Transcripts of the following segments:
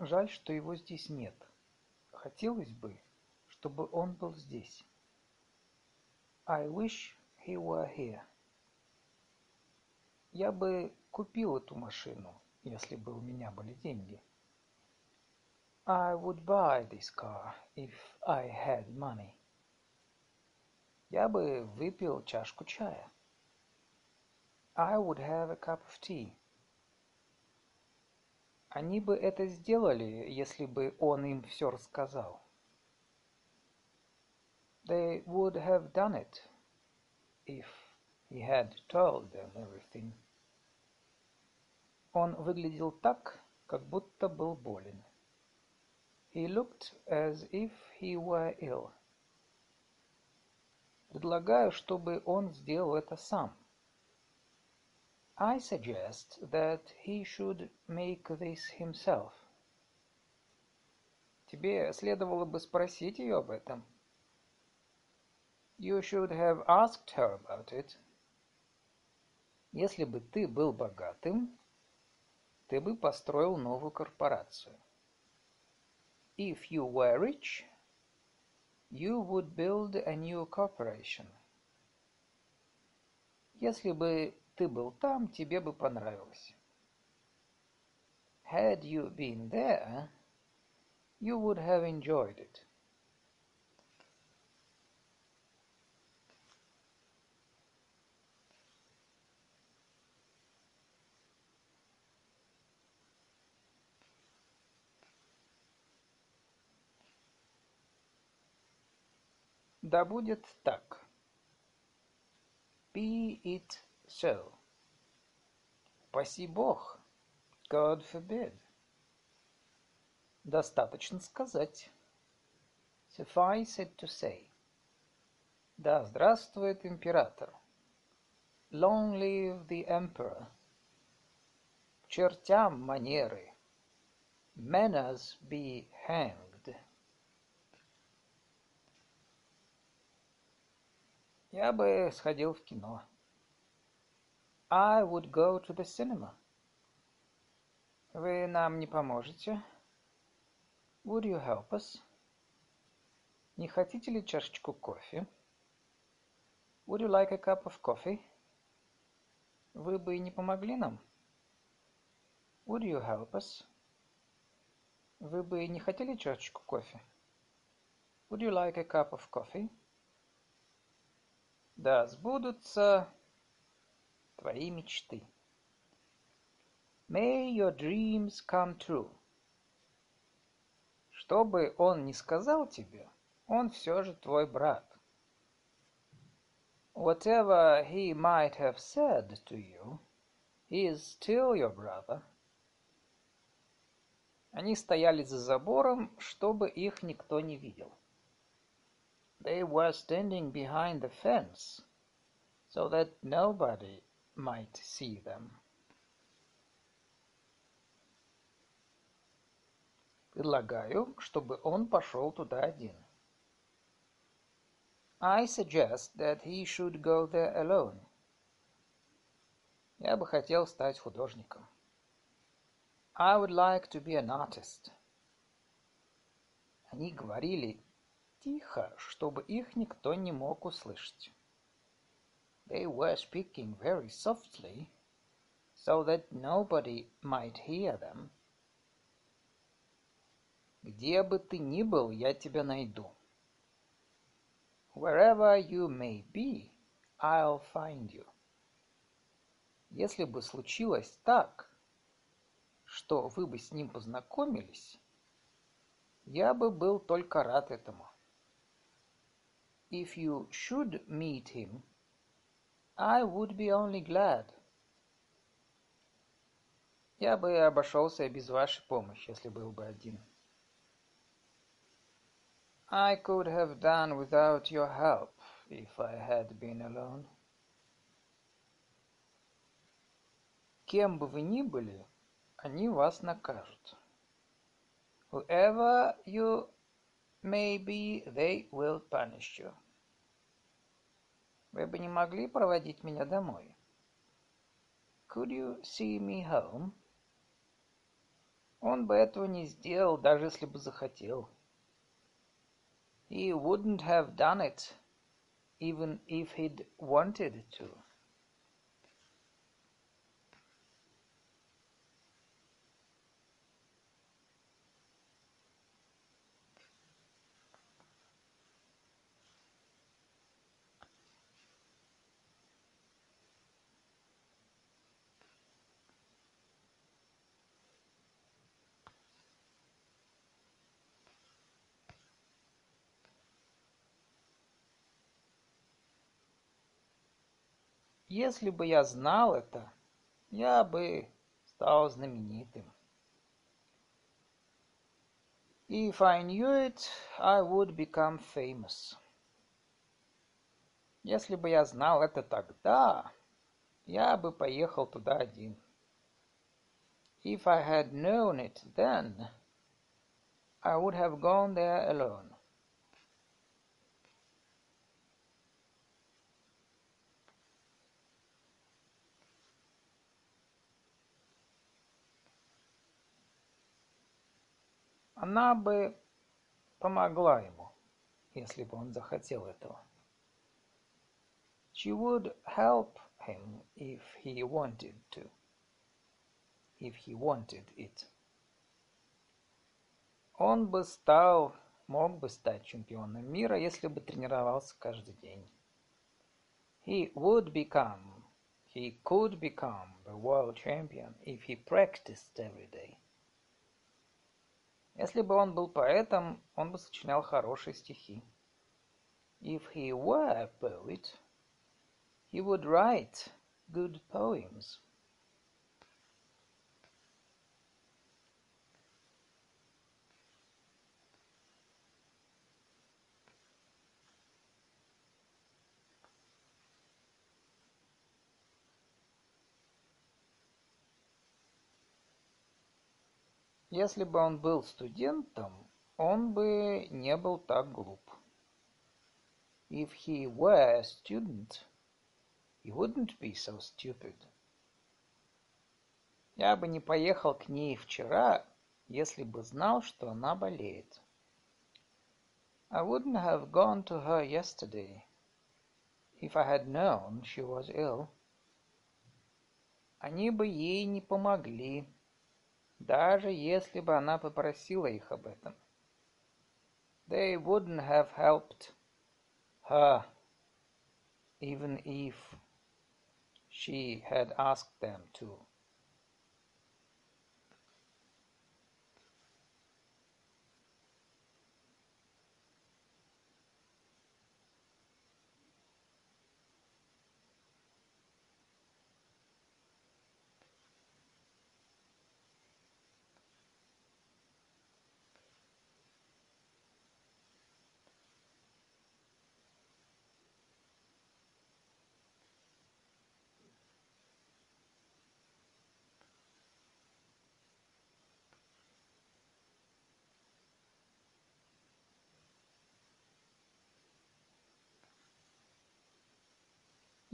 Жаль, что его здесь нет. Хотелось бы, чтобы он был здесь. I wish he were here. Я бы купил эту машину, если бы у меня были деньги. I would buy this car if I had money. Я бы выпил чашку чая. I would have a cup of tea. Они бы это сделали, если бы он им все рассказал. They would have done it if he had told them everything. Он выглядел так, как будто был болен. He looked as if he were ill. Предлагаю, чтобы он сделал это сам. I suggest that he should make this himself. Тебе следовало бы спросить ее об этом. You should have asked her about it. Если бы ты был богатым, ты бы построил новую корпорацию. If you were rich, you would build a new corporation. Если бы ты был там, тебе бы понравилось. Had you been there, you would have enjoyed it. Да будет так. Be it so. Упаси Бог. God forbid. Достаточно сказать. Suffice it to say. Да здравствует император. Long live the emperor. чертям манеры. Manners be hanged. Я бы сходил в кино. I would go to the cinema. Вы нам не поможете? Would you help us? Не хотите ли чашечку кофе? Would you like a cup of coffee? Вы бы не помогли нам? Would you help us? Вы бы не хотели чашечку кофе? Would you like a cup of coffee? Да сбудутся твои мечты. May your dreams come true. Что бы он ни сказал тебе, он все же твой брат. Whatever he might have said to you, he is still your brother. Они стояли за забором, чтобы их никто не видел. They were standing behind the fence, so that nobody might see them. Предлагаю, чтобы он пошел туда один. I suggest that he should go there alone. Я бы хотел стать художником. I would like to be an artist. Они говорили тихо, чтобы их никто не мог услышать. They were speaking very softly, so that nobody might hear them. Где бы ты ни был, я тебя найду. Wherever you may be, I'll find you. Если бы случилось так, что вы бы с ним познакомились, я бы был только рад этому. If you should meet him, I would be only glad. Я бы обошелся без вашей помощи, если был бы один. I could have done without your help if I had been alone. Кем бы вы ни были, они вас накажут. Whoever you may be, they will punish you. Вы бы не могли проводить меня домой? Could you see me home? Он бы этого не сделал, даже если бы захотел. He wouldn't have done it, even if he'd wanted to. Если бы я знал это, я бы стал знаменитым. If I knew it, I would become famous. Если бы я знал это тогда, я бы поехал туда один. If I had known it then, I would have gone there alone. Она бы помогла ему, если бы он захотел этого. She would help him if he wanted to. If he wanted it. Он бы стал, мог бы стать чемпионом мира, если бы тренировался каждый день. He would become, he could become the world champion if he practiced every day. Если бы он был поэтом, он бы сочинял хорошие стихи. If he were a poet, he would write good poems. Если бы он был студентом, он бы не был так глуп. If he were a student, he wouldn't be so stupid. Я бы не поехал к ней вчера, если бы знал, что она болеет. I wouldn't have gone to her yesterday if I had known she was ill. Они бы ей не помогли, даже если бы она попросила их об этом. They wouldn't have helped her even if she had asked them to.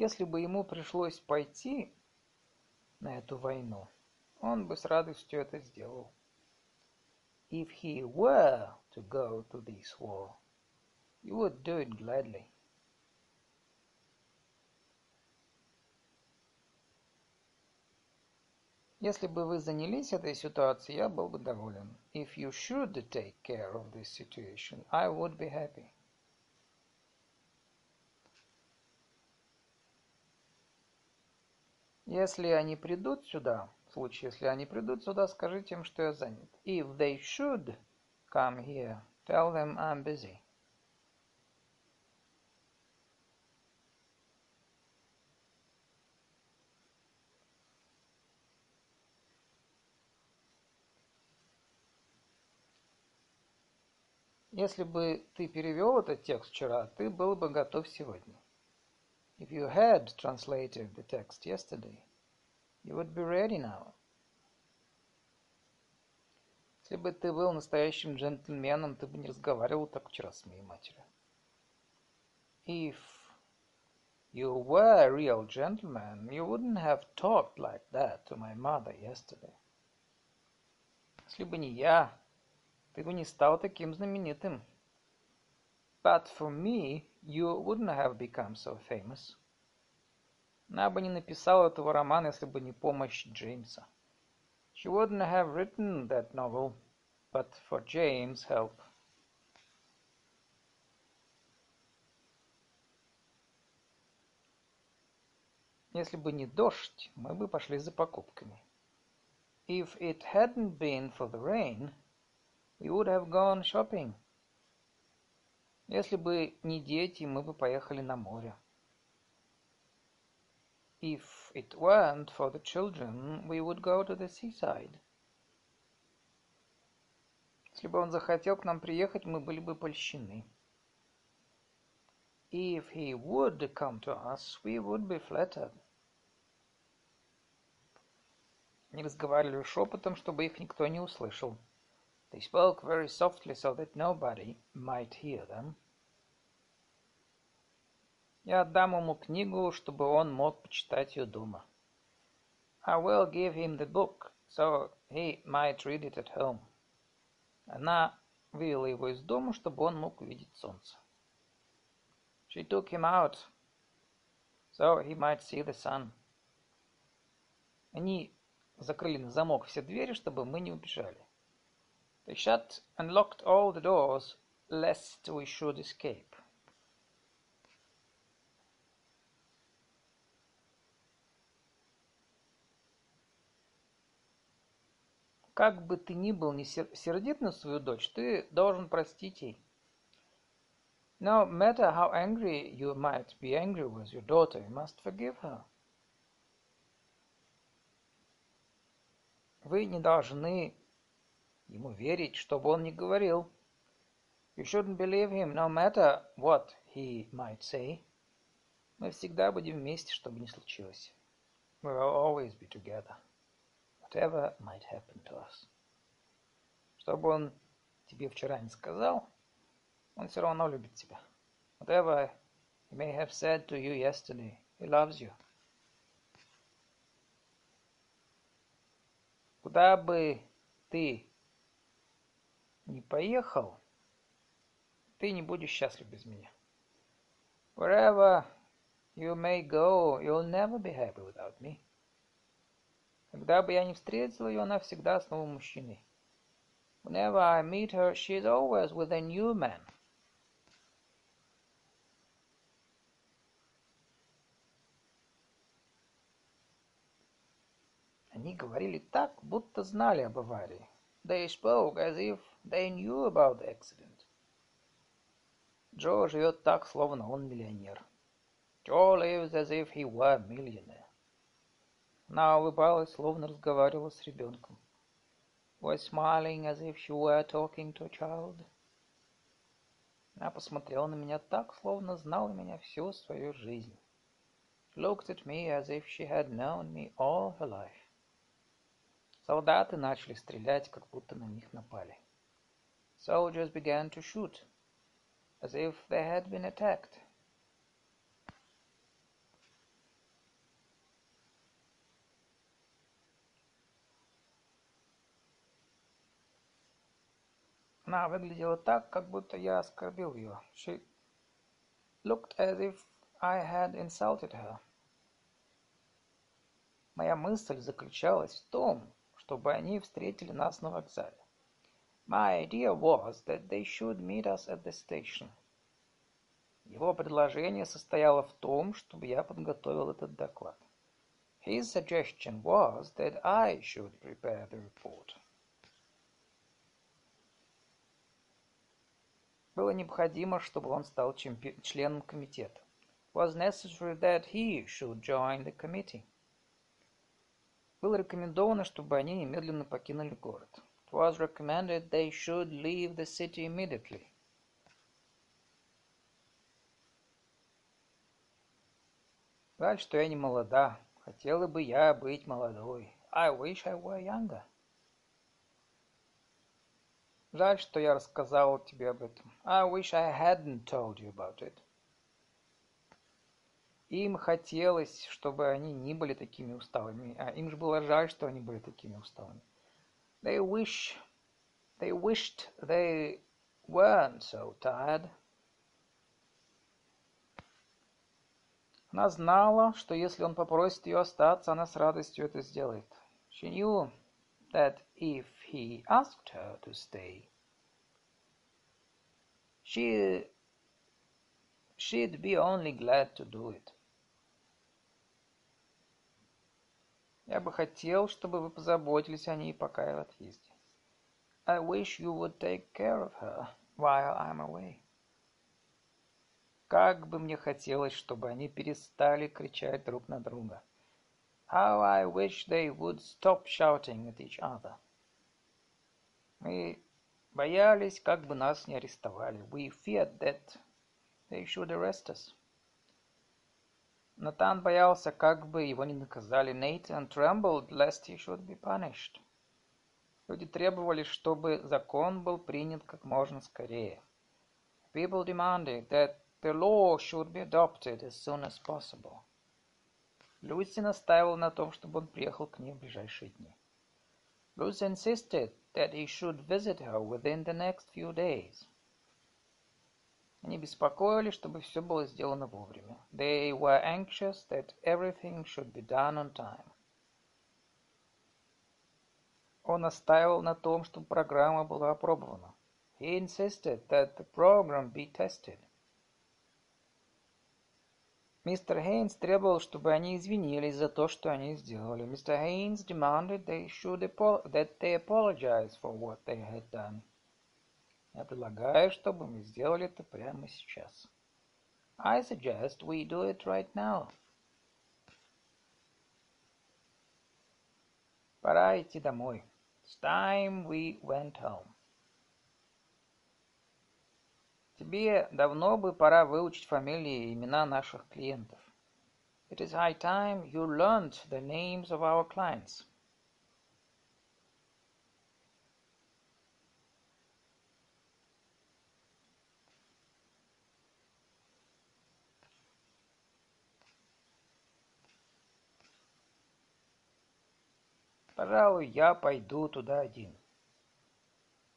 Если бы ему пришлось пойти на эту войну, он бы с радостью это сделал. If he were to go to this war, he would do it gladly. Если бы вы занялись этой ситуацией, я был бы доволен. If you should take care of this situation, I would be happy. Если они придут сюда, в случае, если они придут сюда, скажите им, что я занят. If they should come here, tell them I'm busy. Если бы ты перевел этот текст вчера, ты был бы готов сегодня. If you had translated the text yesterday, you would be ready now. Если бы ты был настоящим джентльменом, ты бы не разговаривал так вчера с моей матерью. If you were a real gentleman, you wouldn't have talked like that to my mother yesterday. Если бы не я, ты бы не стал таким знаменитым. But for me, you wouldn't have become so famous. Она бы не написала этого романа, если бы не помощь Джеймса. She wouldn't have written that novel, but for James' help. Если бы не дождь, мы бы пошли за покупками. If it hadn't been for the rain, we would have gone shopping. Если бы не дети, мы бы поехали на море. If it weren't for the children, we would go to the seaside. Если бы он захотел к нам приехать, мы были бы польщены. If he would come to us, we would be flattered. Они разговаривали шепотом, чтобы их никто не услышал. They spoke very softly so that nobody might hear them. Я отдам ему книгу, чтобы он мог почитать ее дома. I will give him the book, so he might read it at home. Она вывела его из дома, чтобы он мог увидеть солнце. She took him out, so he might see the sun. Они закрыли на замок все двери, чтобы мы не убежали. They shut and locked all the doors, lest we should escape. Как бы ты ни был не сердит на свою дочь, ты должен простить ей. No matter how angry you might be angry with your daughter, you must forgive her. Вы не должны ему верить, что бы он ни говорил. You shouldn't believe him, no matter what he might say. Мы всегда будем вместе, что бы ни случилось. We will always be together, whatever might happen to us. Что бы он тебе вчера не сказал, он все равно любит тебя. Whatever he may have said to you yesterday, he loves you. Куда бы ты ни поехал, ты не будешь счастлив без меня. Wherever you may go, you'll never be happy without me. Когда бы я ни встретил ее, она всегда с новым мужчиной. Whenever I meet her, she is always with a new man. Они говорили так, будто знали об аварии. They spoke as if they knew about the accident. Джо живет так, словно он миллионер. Joe lives as if he were a millionaire. Она улыбалась, словно разговаривала с ребенком. Was smiling as if she were talking to a child. Она посмотрела на меня так, словно знала меня всю свою жизнь. She looked at me as if she had known me all her life. Солдаты начали стрелять, как будто на них напали. Soldiers began to shoot, as if they had been attacked. Она выглядела так, как будто я оскорбил ее. She looked as if I had insulted her. Моя мысль заключалась в том, чтобы они встретили нас на вокзале. My idea was that they should meet us at the station. Его предложение состояло в том, чтобы я подготовил этот доклад. His suggestion was that I should prepare the report. Было необходимо, чтобы он стал членом комитета. It was necessary that he should join the committee. Было рекомендовано, чтобы они немедленно покинули город. It was recommended they should leave the city immediately. Жаль, что я не молода. Хотела бы я быть молодой. I wish I were younger. Жаль, что я рассказал тебе об этом. I wish I hadn't told you about it. Им хотелось, чтобы они не были такими усталыми, а им же было жаль, что они были такими усталыми. They wish they wished they weren't so tired. Она знала, что если он попросит ее остаться, она с радостью это сделает. She knew that if he asked her to stay, she, she'd be only glad to do it. Я бы хотел, чтобы вы позаботились о ней, пока я в отъезде. I wish you would take care of her while I'm away. Как бы мне хотелось, чтобы они перестали кричать друг на друга. How I wish they would stop shouting at each other. Мы боялись, как бы нас не арестовали. We feared that they should arrest us. Натан боялся, как бы его не наказали. Nathan trembled lest he should be punished. Люди требовали, чтобы закон был принят как можно скорее. People demanded that the law should be adopted as soon as possible. Люси настаивал на том, чтобы он приехал к ней в ближайшие дни. Lucy insisted that he should visit her within the next few days. Они беспокоились, чтобы все было сделано вовремя. They were anxious that everything should be done on time. Он настаивал на том, чтобы программа была опробована. He insisted that the program be tested. Мистер Хейнс требовал, чтобы они извинились за то, что они сделали. Мистер Haynes demanded they should that they apologize for what they had done. Я предлагаю, чтобы мы сделали это прямо сейчас. I suggest we do it right now. Пора идти домой. It's time we went home. Тебе давно бы пора выучить фамилии и имена наших клиентов. It is high time you learned the names of our clients. Пожалуй, я пойду туда один.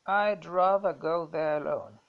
I'd rather go there alone.